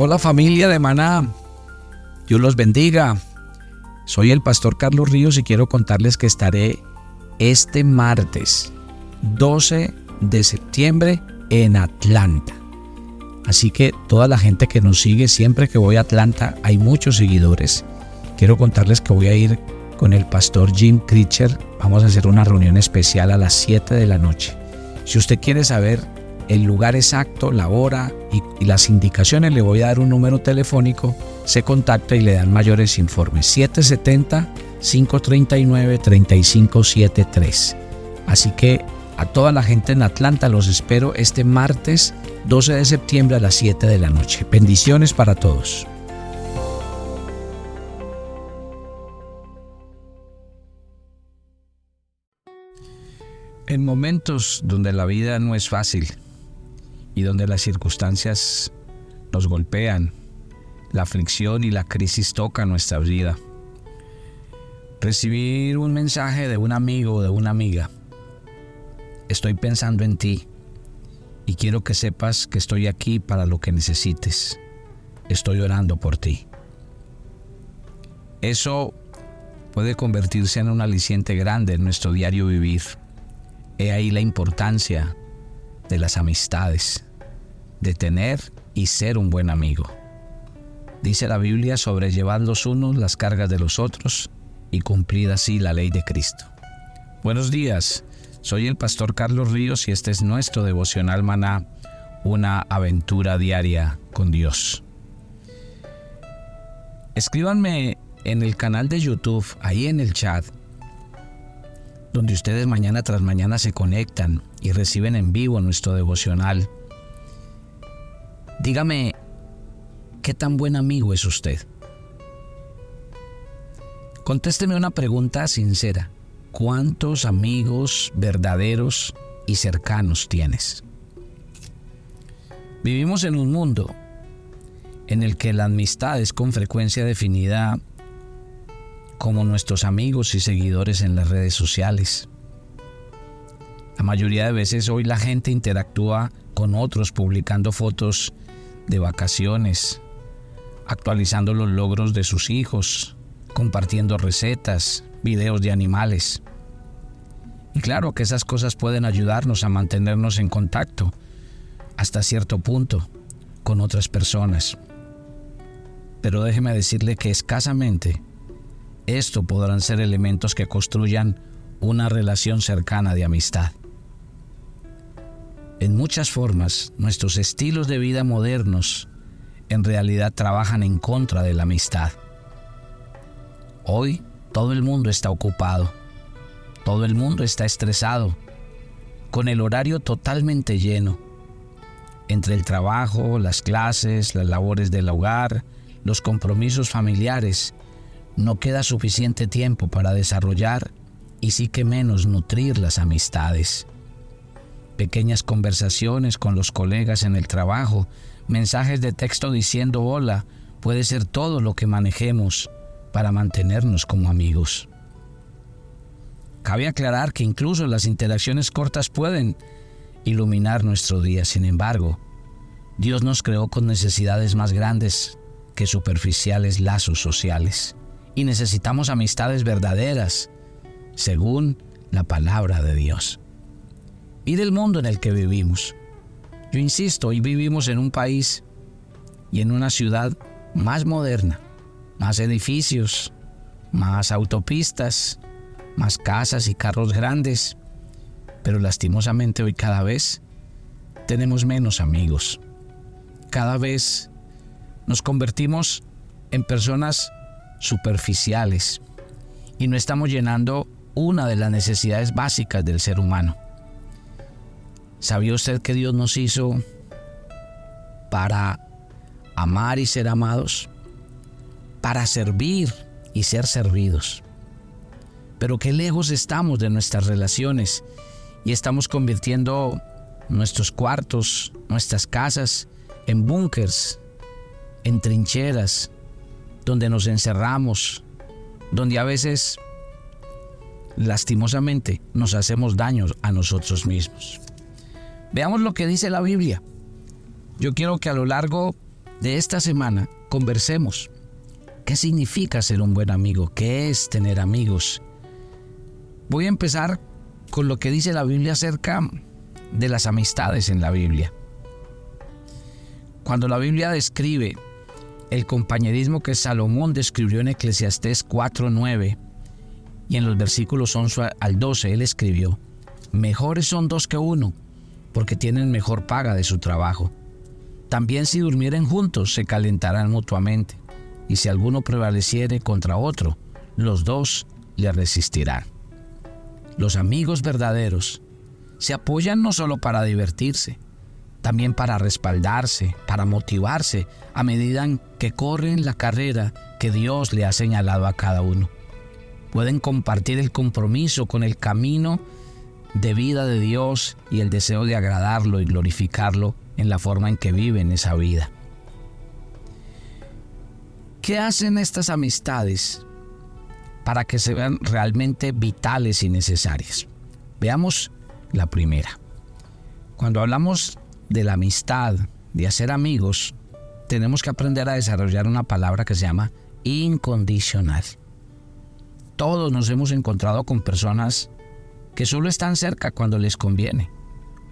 Hola familia de Maná, Dios los bendiga. Soy el pastor Carlos Ríos y quiero contarles que estaré este martes 12 de septiembre en Atlanta. Así que toda la gente que nos sigue, siempre que voy a Atlanta hay muchos seguidores. Quiero contarles que voy a ir con el pastor Jim Critcher. Vamos a hacer una reunión especial a las 7 de la noche. Si usted quiere saber el lugar exacto, la hora y, las indicaciones, le voy a dar un número telefónico, se contacta y le dan mayores informes. 770-539-3573. Así que a toda la gente en Atlanta los espero este martes 12 de septiembre a las 7 de la noche. Bendiciones para todos. En momentos donde la vida no es fácil, y donde las circunstancias nos golpean, la aflicción y la crisis tocan nuestra vida. Recibir un mensaje de un amigo o de una amiga. Estoy pensando en ti y quiero que sepas que estoy aquí para lo que necesites. Estoy orando por ti. Eso puede convertirse en un aliciente grande en nuestro diario vivir. He ahí la importancia de las amistades de tener y ser un buen amigo. Dice la Biblia, sobrellevad los unos las cargas de los otros y cumplid así la ley de Cristo. Buenos días, soy el pastor Carlos Ríos y este es nuestro devocional maná, una aventura diaria con Dios. Escríbanme en el canal de YouTube, ahí en el chat, donde ustedes mañana tras mañana se conectan y reciben en vivo nuestro devocional Dígame, ¿qué tan buen amigo es usted? Contésteme una pregunta sincera. ¿Cuántos amigos verdaderos y cercanos tienes? Vivimos en un mundo en el que la amistad es con frecuencia definida como nuestros amigos y seguidores en las redes sociales. La mayoría de veces hoy la gente interactúa con otros publicando fotos de vacaciones, actualizando los logros de sus hijos, compartiendo recetas, videos de animales. Y claro que esas cosas pueden ayudarnos a mantenernos en contacto hasta cierto punto con otras personas. Pero déjeme decirle que escasamente esto podrán ser elementos que construyan una relación cercana de amistad. En muchas formas, nuestros estilos de vida modernos en realidad trabajan en contra de la amistad. Hoy todo el mundo está ocupado, todo el mundo está estresado, con el horario totalmente lleno, entre el trabajo, las clases, las labores del hogar, los compromisos familiares, no queda suficiente tiempo para desarrollar y sí que menos nutrir las amistades pequeñas conversaciones con los colegas en el trabajo, mensajes de texto diciendo hola, puede ser todo lo que manejemos para mantenernos como amigos. Cabe aclarar que incluso las interacciones cortas pueden iluminar nuestro día. Sin embargo, Dios nos creó con necesidades más grandes que superficiales lazos sociales y necesitamos amistades verdaderas, según la palabra de Dios y del mundo en el que vivimos. Yo insisto, hoy vivimos en un país y en una ciudad más moderna, más edificios, más autopistas, más casas y carros grandes, pero lastimosamente hoy cada vez tenemos menos amigos. Cada vez nos convertimos en personas superficiales y no estamos llenando una de las necesidades básicas del ser humano. ¿Sabía usted que Dios nos hizo para amar y ser amados? Para servir y ser servidos. Pero qué lejos estamos de nuestras relaciones y estamos convirtiendo nuestros cuartos, nuestras casas en búnkers, en trincheras, donde nos encerramos, donde a veces lastimosamente nos hacemos daño a nosotros mismos. Veamos lo que dice la Biblia. Yo quiero que a lo largo de esta semana conversemos. ¿Qué significa ser un buen amigo? ¿Qué es tener amigos? Voy a empezar con lo que dice la Biblia acerca de las amistades en la Biblia. Cuando la Biblia describe el compañerismo que Salomón describió en Eclesiastés 4.9 y en los versículos 11 al 12 él escribió, mejores son dos que uno, porque tienen mejor paga de su trabajo. También si durmieren juntos se calentarán mutuamente, y si alguno prevaleciere contra otro, los dos le resistirán. Los amigos verdaderos se apoyan no solo para divertirse, también para respaldarse, para motivarse a medida que corren la carrera que Dios le ha señalado a cada uno. Pueden compartir el compromiso con el camino de vida de Dios y el deseo de agradarlo y glorificarlo en la forma en que viven esa vida. ¿Qué hacen estas amistades para que se vean realmente vitales y necesarias? Veamos la primera. Cuando hablamos de la amistad, de hacer amigos, tenemos que aprender a desarrollar una palabra que se llama incondicional. Todos nos hemos encontrado con personas que solo están cerca cuando les conviene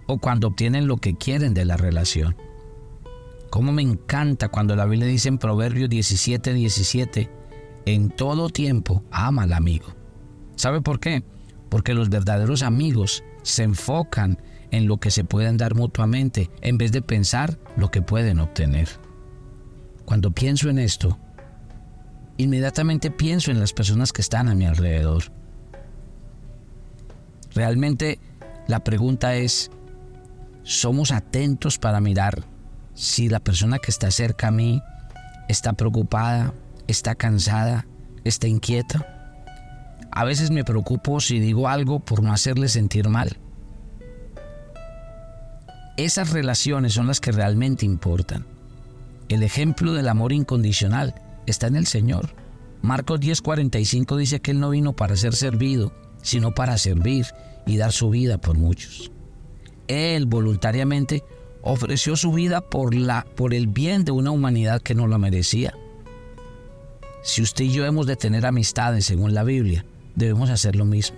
o cuando obtienen lo que quieren de la relación. Como me encanta cuando la Biblia dice en Proverbios 17, 17, en todo tiempo ama al amigo. ¿Sabe por qué? Porque los verdaderos amigos se enfocan en lo que se pueden dar mutuamente en vez de pensar lo que pueden obtener. Cuando pienso en esto, inmediatamente pienso en las personas que están a mi alrededor. Realmente la pregunta es, ¿somos atentos para mirar si la persona que está cerca a mí está preocupada, está cansada, está inquieta? A veces me preocupo si digo algo por no hacerle sentir mal. Esas relaciones son las que realmente importan. El ejemplo del amor incondicional está en el Señor. Marcos 10:45 dice que Él no vino para ser servido, sino para servir y dar su vida por muchos. Él voluntariamente ofreció su vida por, la, por el bien de una humanidad que no lo merecía. Si usted y yo hemos de tener amistades según la Biblia, debemos hacer lo mismo.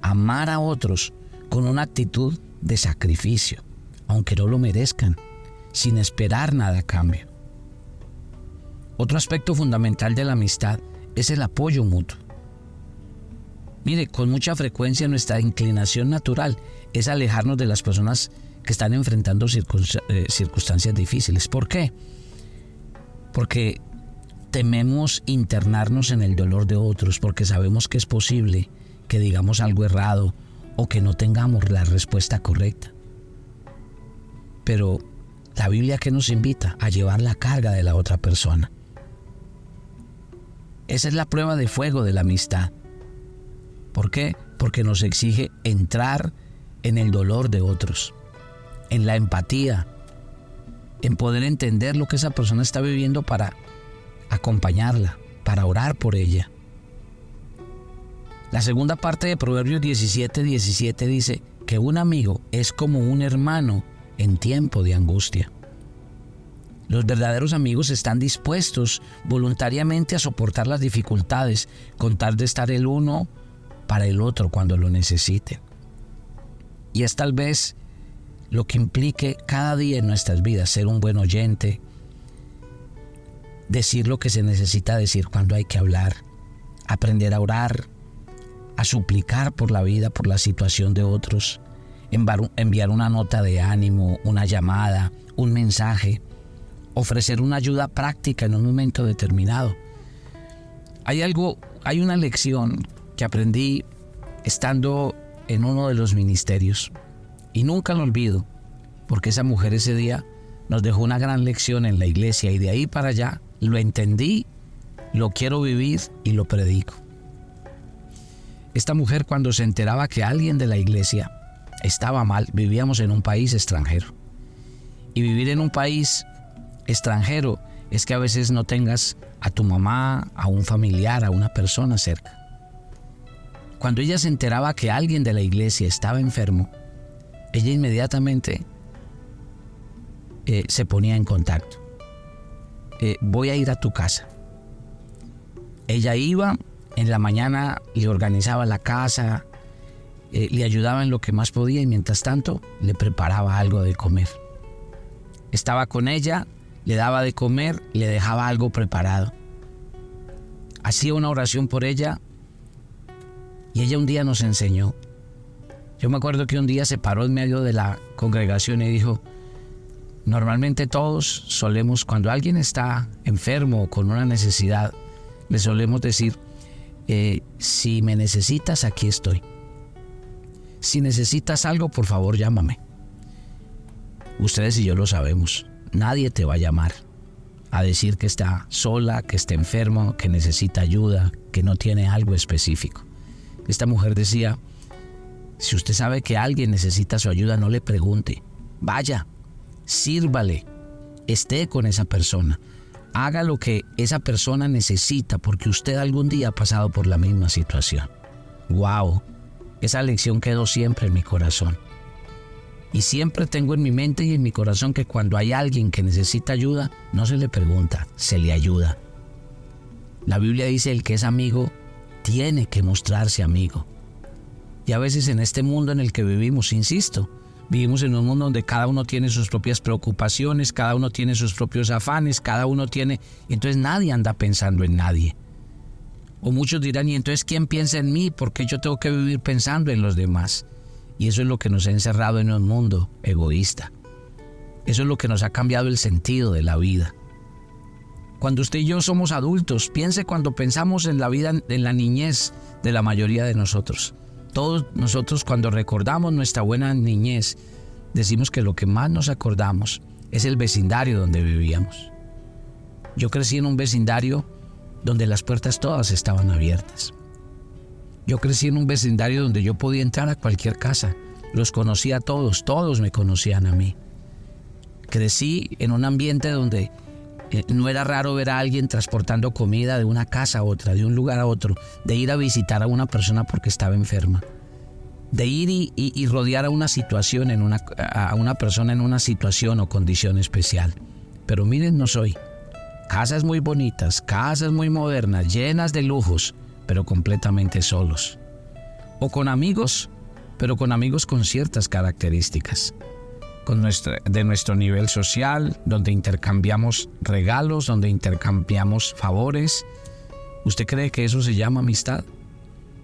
Amar a otros con una actitud de sacrificio aunque no lo merezcan, sin esperar nada a cambio. Otro aspecto fundamental de la amistad es el apoyo mutuo. Mire, con mucha frecuencia nuestra inclinación natural es alejarnos de las personas que están enfrentando eh, circunstancias difíciles. ¿Por qué? Porque tememos internarnos en el dolor de otros, porque sabemos que es posible que digamos algo errado o que no tengamos la respuesta correcta. Pero la Biblia que nos invita a llevar la carga de la otra persona. Esa es la prueba de fuego de la amistad. ¿Por qué? Porque nos exige entrar en el dolor de otros, en la empatía, en poder entender lo que esa persona está viviendo para acompañarla, para orar por ella. La segunda parte de Proverbios 17, 17 dice que un amigo es como un hermano en tiempo de angustia. Los verdaderos amigos están dispuestos voluntariamente a soportar las dificultades con tal de estar el uno para el otro cuando lo necesite. Y es tal vez lo que implique cada día en nuestras vidas ser un buen oyente, decir lo que se necesita decir cuando hay que hablar, aprender a orar, a suplicar por la vida, por la situación de otros, enviar una nota de ánimo, una llamada, un mensaje, ofrecer una ayuda práctica en un momento determinado. Hay algo, hay una lección que aprendí estando en uno de los ministerios y nunca lo olvido, porque esa mujer ese día nos dejó una gran lección en la iglesia y de ahí para allá lo entendí, lo quiero vivir y lo predico. Esta mujer cuando se enteraba que alguien de la iglesia estaba mal, vivíamos en un país extranjero. Y vivir en un país extranjero es que a veces no tengas a tu mamá, a un familiar, a una persona cerca. Cuando ella se enteraba que alguien de la iglesia estaba enfermo, ella inmediatamente eh, se ponía en contacto. eh, voy a ir a tu casa. Ella iba, en la mañana le organizaba la casa, eh, le ayudaba en lo que más podía y mientras tanto le preparaba algo de comer. Estaba con ella, le daba de comer, le dejaba algo preparado. Hacía una oración por ella y ella un día nos enseñó. Yo me acuerdo que un día se paró en medio de la congregación y dijo, normalmente todos solemos, cuando alguien está enfermo o con una necesidad, le solemos decir, eh, si me necesitas, aquí estoy. Si necesitas algo, por favor, llámame. Ustedes y yo lo sabemos. Nadie te va a llamar a decir que está sola, que está enfermo, que necesita ayuda, que no tiene algo específico. Esta mujer decía, si usted sabe que alguien necesita su ayuda, no le pregunte. Vaya, sírvale, esté con esa persona. Haga lo que esa persona necesita porque usted algún día ha pasado por la misma situación. ¡Wow! Esa lección quedó siempre en mi corazón. Y siempre tengo en mi mente y en mi corazón que cuando hay alguien que necesita ayuda, no se le pregunta, se le ayuda. La Biblia dice, el que es amigo tiene que mostrarse amigo. Y a veces en este mundo en el que vivimos, insisto, vivimos en un mundo donde cada uno tiene sus propias preocupaciones, cada uno tiene sus propios afanes, cada uno tiene... Entonces nadie anda pensando en nadie. O muchos dirán, ¿y entonces quién piensa en mí? Porque yo tengo que vivir pensando en los demás. Y eso es lo que nos ha encerrado en un mundo egoísta. Eso es lo que nos ha cambiado el sentido de la vida. Cuando usted y yo somos adultos, piense cuando pensamos en la vida, en la niñez de la mayoría de nosotros. Todos nosotros cuando recordamos nuestra buena niñez, decimos que lo que más nos acordamos es el vecindario donde vivíamos. Yo crecí en un vecindario donde las puertas todas estaban abiertas. Yo crecí en un vecindario donde yo podía entrar a cualquier casa. Los conocía a todos, todos me conocían a mí. Crecí en un ambiente donde eh, no era raro ver a alguien transportando comida de una casa a otra, de un lugar a otro, de ir a visitar a una persona porque estaba enferma, de ir y, rodear a una situación, en una, a una persona en una situación o condición especial. Pero miren, no soy. Casas muy bonitas, casas muy modernas, llenas de lujos, pero completamente solos. O con amigos, pero con amigos con ciertas características. De nuestro nivel social, donde intercambiamos regalos, donde intercambiamos favores. ¿Usted cree que eso se llama amistad?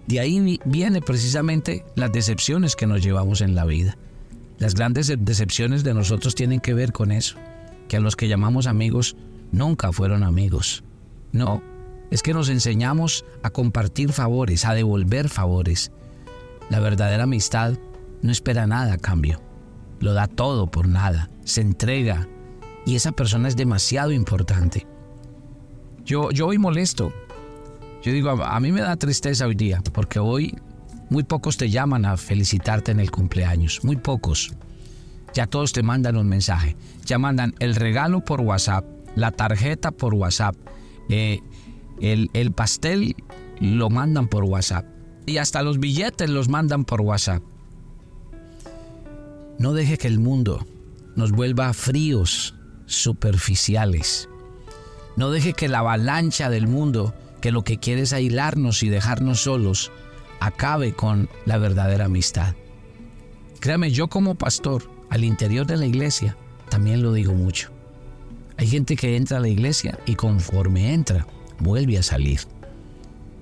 De ahí viene precisamente las decepciones que nos llevamos en la vida. Las grandes decepciones de nosotros tienen que ver con eso, que a los que llamamos amigos nunca fueron amigos. No, es que nos enseñamos a compartir favores, a devolver favores. La verdadera amistad no espera nada a cambio. Lo da todo por nada, se entrega y esa persona es demasiado importante. Yo, yo hoy molesto. Yo digo, a, mí me da tristeza hoy día porque hoy muy pocos te llaman a felicitarte en el cumpleaños, muy pocos. Ya todos te mandan un mensaje. Ya mandan el regalo por WhatsApp, la tarjeta por WhatsApp, eh, el, pastel lo mandan por WhatsApp. Y hasta los billetes los mandan por WhatsApp. No deje que el mundo nos vuelva fríos, superficiales. No deje que la avalancha del mundo, que lo que quiere es aislarnos y dejarnos solos, acabe con la verdadera amistad. Créame, yo como pastor al interior de la iglesia también lo digo mucho. Hay gente que entra a la iglesia y conforme entra, vuelve a salir.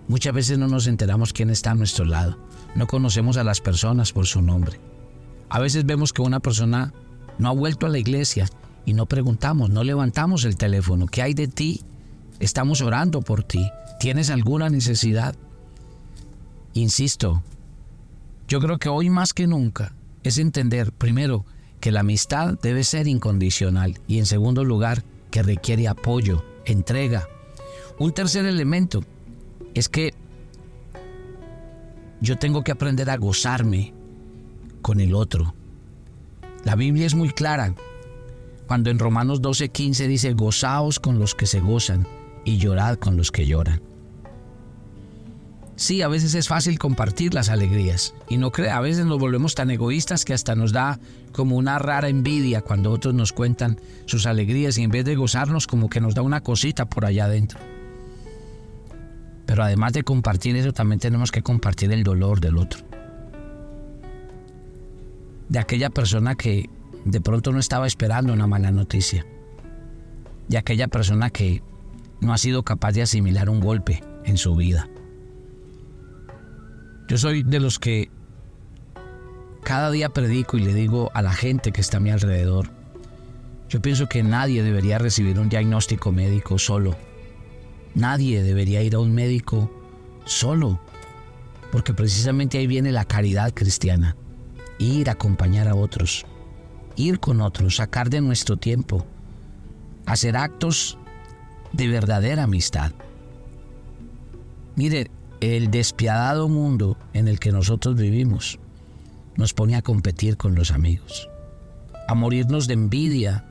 Muchas veces no nos enteramos quién está a nuestro lado. No conocemos a las personas por su nombre. A veces vemos que una persona no ha vuelto a la iglesia y no preguntamos, no levantamos el teléfono. ¿Qué hay de ti? Estamos orando por ti. ¿Tienes alguna necesidad? Insisto, yo creo que hoy más que nunca es entender, primero, que la amistad debe ser incondicional y en segundo lugar, que requiere apoyo, entrega, un tercer elemento es que yo tengo que aprender a gozarme con el otro. La Biblia es muy clara. Cuando en Romanos 12:15 dice, gozaos con los que se gozan y llorad con los que lloran. Sí, a veces es fácil compartir las alegrías. Y no crea, a veces nos volvemos tan egoístas que hasta nos da como una rara envidia cuando otros nos cuentan sus alegrías y en vez de gozarnos como que nos da una cosita por allá adentro. Pero además de compartir eso, también tenemos que compartir el dolor del otro. De aquella persona que de pronto no estaba esperando una mala noticia. De aquella persona que no ha sido capaz de asimilar un golpe en su vida yo soy de los que cada día predico y le digo a la gente que está a mi alrededor, yo pienso que nadie debería recibir un diagnóstico médico solo. Nadie debería ir a un médico solo, porque precisamente ahí viene la caridad cristiana. Ir a acompañar a otros, ir con otros, sacar de nuestro tiempo, hacer actos de verdadera amistad. Mire, el despiadado mundo en el que nosotros vivimos nos pone a competir con los amigos, a morirnos de envidia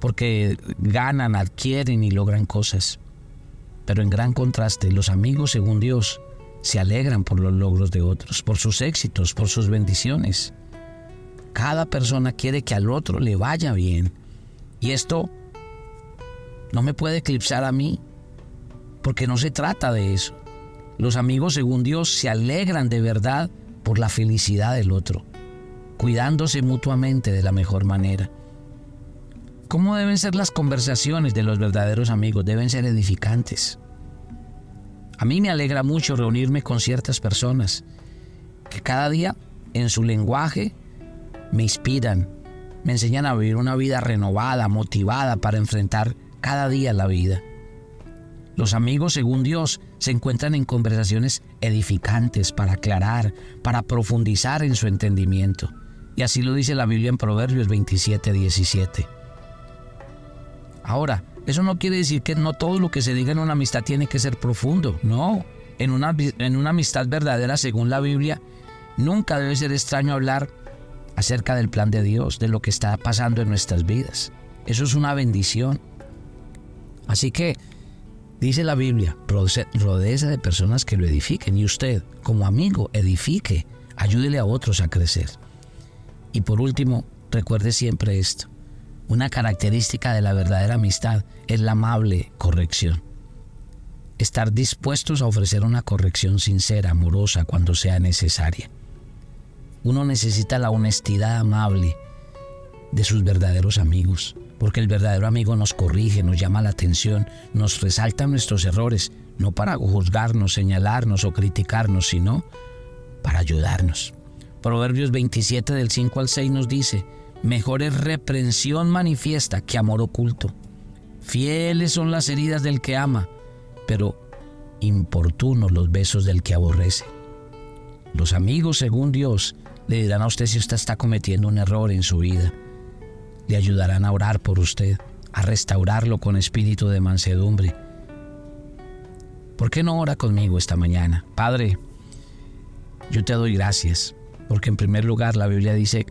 porque ganan, adquieren y logran cosas. Pero en gran contraste, los amigos, según Dios, se alegran por los logros de otros, por sus éxitos, por sus bendiciones. Cada persona quiere que al otro le vaya bien. Y esto no me puede eclipsar a mí, porque no se trata de eso. Los amigos, según Dios, se alegran de verdad por la felicidad del otro, cuidándose mutuamente de la mejor manera. ¿Cómo deben ser las conversaciones de los verdaderos amigos? Deben ser edificantes. A mí me alegra mucho reunirme con ciertas personas que cada día en su lenguaje me inspiran, me enseñan a vivir una vida renovada, motivada para enfrentar cada día la vida. Los amigos, según Dios, se encuentran en conversaciones edificantes para aclarar, para profundizar en su entendimiento. Y así lo dice la Biblia en Proverbios 27, 17. Ahora, eso no quiere decir que no todo lo que se diga en una amistad tiene que ser profundo. No, en una, en una amistad verdadera, según la Biblia, nunca debe ser extraño hablar acerca del plan de Dios, de lo que está pasando en nuestras vidas. Eso es una bendición. Así que Dice la Biblia, rodéese de personas que lo edifiquen y usted, como amigo, edifique, ayúdele a otros a crecer. Y por último, recuerde siempre esto. Una característica de la verdadera amistad es la amable corrección. Estar dispuestos a ofrecer una corrección sincera, amorosa, cuando sea necesaria. Uno necesita la honestidad amable de sus verdaderos amigos porque el verdadero amigo nos corrige, nos llama la atención, nos resalta nuestros errores, no para juzgarnos, señalarnos o criticarnos, sino para ayudarnos. Proverbios 27 del 5 al 6 nos dice, mejor es reprensión manifiesta que amor oculto. Fieles son las heridas del que ama, pero importunos los besos del que aborrece. Los amigos, según Dios, le dirán a usted si usted está cometiendo un error en su vida le ayudarán a orar por usted, a restaurarlo con espíritu de mansedumbre. ¿Por qué no ora conmigo esta mañana? Padre, yo te doy gracias, porque en primer lugar la Biblia dice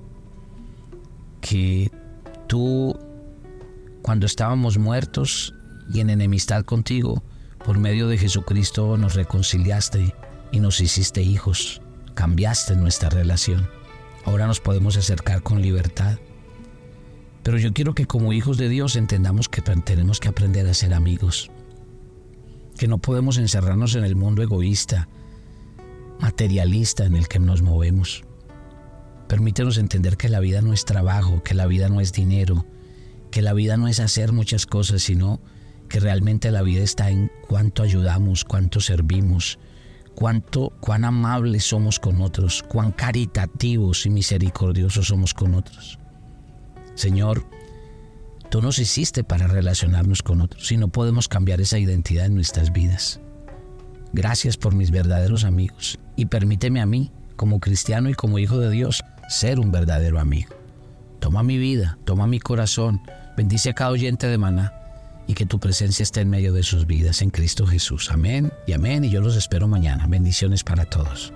que tú, cuando estábamos muertos y en enemistad contigo, por medio de Jesucristo nos reconciliaste y nos hiciste hijos, cambiaste nuestra relación. Ahora nos podemos acercar con libertad. Pero yo quiero que como hijos de Dios entendamos que tenemos que aprender a ser amigos, que no podemos encerrarnos en el mundo egoísta, materialista en el que nos movemos. Permítenos entender que la vida no es trabajo, que la vida no es dinero, que la vida no es hacer muchas cosas, sino que realmente la vida está en cuánto ayudamos, cuánto servimos, cuánto, cuán amables somos con otros, cuán caritativos y misericordiosos somos con otros. Señor, tú nos hiciste para relacionarnos con otros y no podemos cambiar esa identidad en nuestras vidas. Gracias por mis verdaderos amigos y permíteme a mí, como cristiano y como hijo de Dios, ser un verdadero amigo. Toma mi vida, toma mi corazón, bendice a cada oyente de maná y que tu presencia esté en medio de sus vidas en Cristo Jesús. Amén y amén y yo los espero mañana. Bendiciones para todos.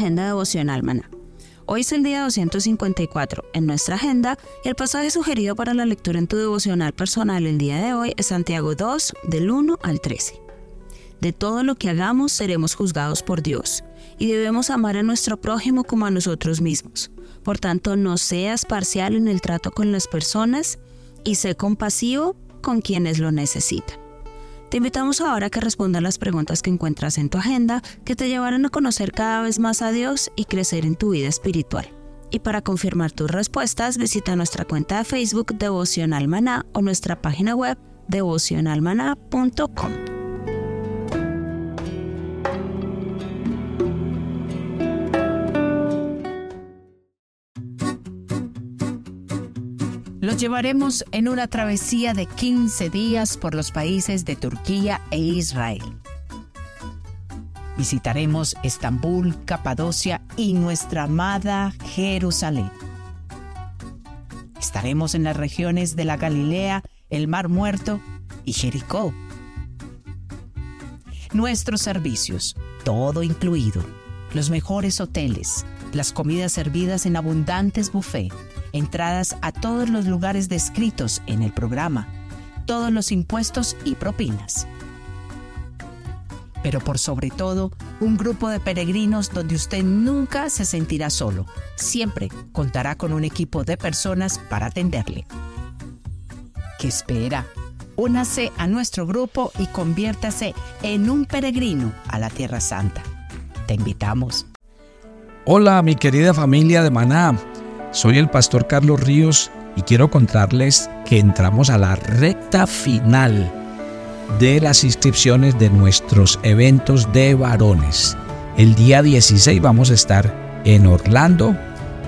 agenda devocional, maná. Hoy es el día 254 en nuestra agenda y el pasaje sugerido para la lectura en tu devocional personal el día de hoy es Santiago 2 del 1 al 13. De todo lo que hagamos seremos juzgados por Dios y debemos amar a nuestro prójimo como a nosotros mismos. Por tanto, no seas parcial en el trato con las personas y sé compasivo con quienes lo necesitan. Te invitamos ahora a que respondas las preguntas que encuentras en tu agenda que te llevarán a conocer cada vez más a Dios y crecer en tu vida espiritual. Y para confirmar tus respuestas, visita nuestra cuenta de Facebook Devocional o nuestra página web devocionalmaná.com. Los llevaremos en una travesía de 15 días por los países de Turquía e Israel. Visitaremos Estambul, Capadocia y nuestra amada Jerusalén. Estaremos en las regiones de la Galilea, el Mar Muerto y Jericó. Nuestros servicios, todo incluido, los mejores hoteles, las comidas servidas en abundantes buffets, entradas a todos los lugares descritos en el programa, todos los impuestos y propinas. Pero por sobre todo, un grupo de peregrinos donde usted nunca se sentirá solo. Siempre contará con un equipo de personas para atenderle. ¿Qué espera? Únase a nuestro grupo y conviértase en un peregrino a la Tierra Santa. Te invitamos. Hola mi querida familia de Maná. Soy el pastor Carlos Ríos y quiero contarles que entramos a la recta final de las inscripciones de nuestros eventos de varones. El día 16 vamos a estar en Orlando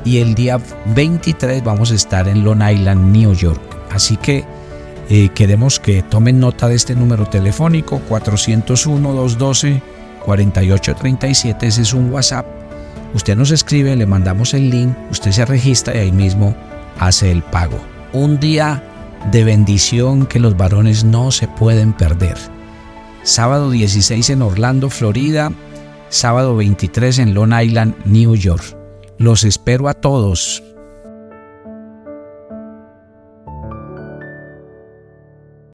y el día 23 vamos a estar en Long Island, New York. Así que eh, queremos que tomen nota de este número telefónico 401-212-4837. Ese es un WhatsApp Usted nos escribe, le mandamos el link, usted se registra y ahí mismo hace el pago. Un día de bendición que los varones no se pueden perder. Sábado 16 en Orlando, Florida. Sábado 23 en Long Island, New York. Los espero a todos